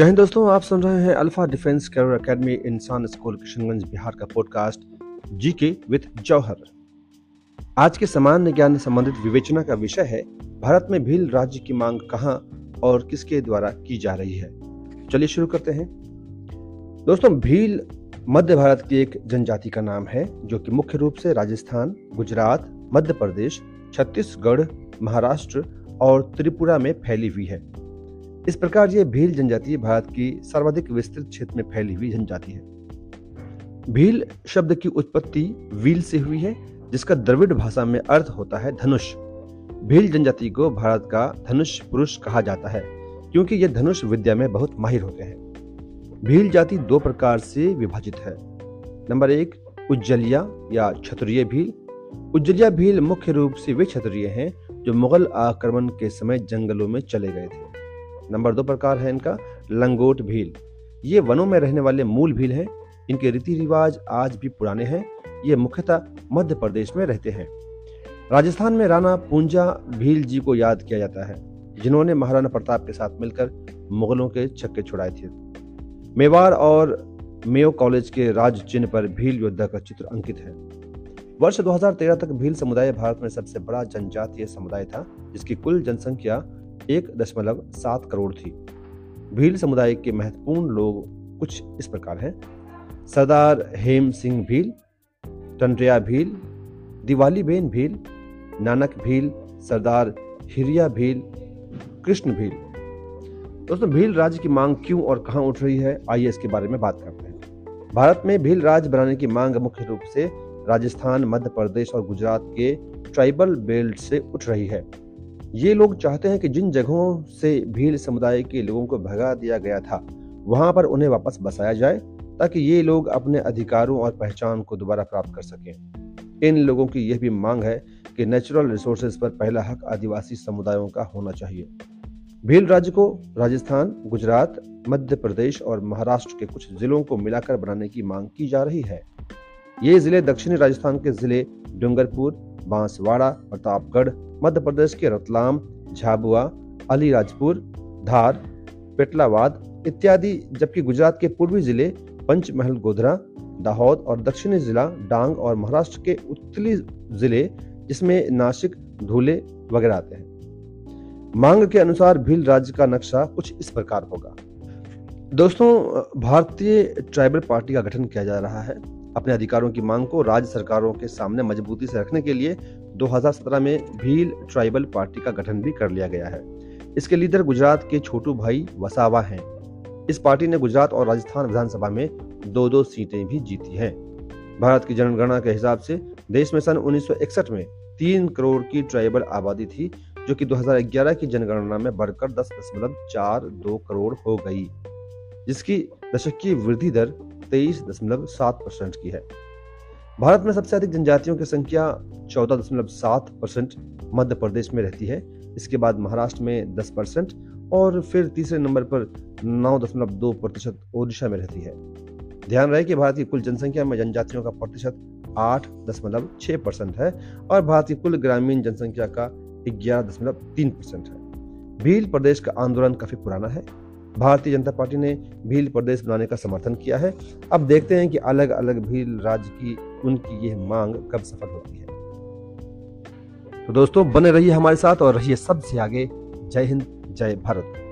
जय हिंद दोस्तों, आप सुन रहे हैं alpha defence career academy Insan school, Kishanganj, Bihar का पॉडकास्ट जीके विद जौहर। आज के सामान्य ज्ञान संबंधित विवेचना का विषय है, भारत में भील राज्य की मांग कहाँ और किसके द्वारा की जा रही है? चलिए शुरू करते हैं। दोस्तों, भील मध्य भारत की एक जनजाति का नाम है, जो कि मुख्य रूप से राजस्थान, गुजरात, मध्य प्रदेश, छत्तीसगढ़, महाराष्ट्र और त्रिपुरा में फैली हुई है। इस प्रकार ये भील जनजाति भारत की सर्वाधिक विस्तृत क्षेत्र में फैली हुई जनजाति है। भील शब्द की उत्पत्ति वील से हुई है, जिसका द्रविड़ भाषा में अर्थ होता है धनुष। भील जनजाति को भारत का धनुष पुरुष कहा जाता है, क्योंकि ये धनुष विद्या में बहुत माहिर होते हैं। भील जाति दो प्रकार से विभाजित है। नंबर एक उज्जलिया या क्षत्रिय भील। उज्जलिया भील मुख्य रूप से वे क्षत्रिय हैं, जो मुगल आक्रमण के समय जंगलों में चले गए थे। नंबर दो प्रकार है इनका, लंगोट भील। ये वनों में रहने वाले मूल भील हैं। इनके रीति रिवाज आज भी पुराने हैं। ये मुख्यतः मध्य प्रदेश में रहते हैं। राजस्थान में राणा पूंजा भील जी को याद किया जाता है, जिन्होंने महाराणा प्रताप के साथ मिलकर मुगलों के छक्के छुड़ाए थे। मेवाड़ और मेयो कॉलेज के राज चिन्ह पर भील योद्धा का चित्र अंकित है। वर्ष 2013 तक भील समुदाय भारत में सबसे बड़ा जनजातीय समुदाय था, जिसकी कुल जनसंख्या एक दशमलव सात करोड़ थी। भील समुदाय के महत्वपूर्ण लोग कुछ इस प्रकार हैं। सरदार हेम सिंह भील, टंड्रिया भील दिवाली बेन भील, नानक भील, सरदार हिरिया भील, कृष्ण भील। दोस्तों, भील राज्य की मांग क्यों और कहाँ उठ रही है? आइए इसके बारे में बात करते हैं। भारत में भील राज्य बनाने की मांग मुख्य रूप से राजस्थान, मध्य प्रदेश और गुजरात के ट्राइबल बेल्ट से उठ रही है। ये लोग चाहते हैं कि जिन जगहों से भील समुदाय के लोगों को भगा दिया गया था, वहाँ पर उन्हें वापस बसाया जाए, ताकि ये लोग अपने अधिकारों और पहचान को दोबारा प्राप्त कर सकें। इन लोगों की यह भी मांग है कि नेचुरल रिसोर्सेज पर पहला हक आदिवासी समुदायों का होना चाहिए। भील राज्य को राजस्थान, गुजरात, मध्य प्रदेश और महाराष्ट्र के कुछ जिलों को मिलाकर बनाने की मांग की जा रही है। ये ज़िले दक्षिणी राजस्थान के ज़िले डूंगरपुर, बांसवाड़ा, प्रतापगढ़ मध्य प्रदेश के रतलाम, झाबुआ, अलीराजपुर, धार, पेटलावाद इत्यादि, जबकि गुजरात के पूर्वी ज़िले पंचमहल, गोधरा, दाहोद और दक्षिणी जिला डांग और महाराष्ट्र के उत्तरी ज़िले, जिसमें नासिक, धूले वगैरह आते हैं। मांग के अनुसार भील राज्य का नक्शा कुछ इस प्रकार होगा। दोस्तों भारतीय ट्राइबल पार्टी का गठन किया जा रहा है। अपने अधिकारों की मांग को राज्य सरकारों के सामने मजबूती से रखने के लिए 2017 में भील ट्राइबल पार्टी का गठन भी कर लिया गया है। इसके लीडर गुजरात के छोटू भाई वसावा हैं। इस पार्टी ने गुजरात और राजस्थान विधानसभा में दो दो सीटें भी जीती हैं। भारत की जनगणना के हिसाब से देश में सन 1961 में तीन करोड़ की ट्राइबल आबादी थी, जो कि 2011 की जनगणना में बढ़कर दस दशमलव चार दो करोड़ हो गई, जिसकी दशक की वृद्धि दर तेईस दशमलव सात परसेंट की है। भारत में सबसे अधिक जनजातियों की संख्या चौदह दशमलव सात परसेंट मध्य प्रदेश में रहती है। इसके बाद महाराष्ट्र में दस परसेंट और फिर तीसरे नंबर पर नौ दशमलव दो प्रतिशत ओडिशा में रहती है। ध्यान रहे कि भारत की कुल जनसंख्या में जनजातियों का प्रतिशत आठ दशमलव छह परसेंट है और भारत की कुल ग्रामीण जनसंख्या का ग्यारह दशमलव तीन परसेंट है। भील प्रदेश का आंदोलन काफ़ी पुराना है। भारतीय जनता पार्टी ने भील प्रदेश बनाने का समर्थन किया है। अब देखते हैं कि अलग अलग भील राज्य की उनकी यह मांग कब सफल होती है। तो दोस्तों, बने रहिए हमारे साथ और रहिए सबसे आगे। जय हिंद, जय भारत।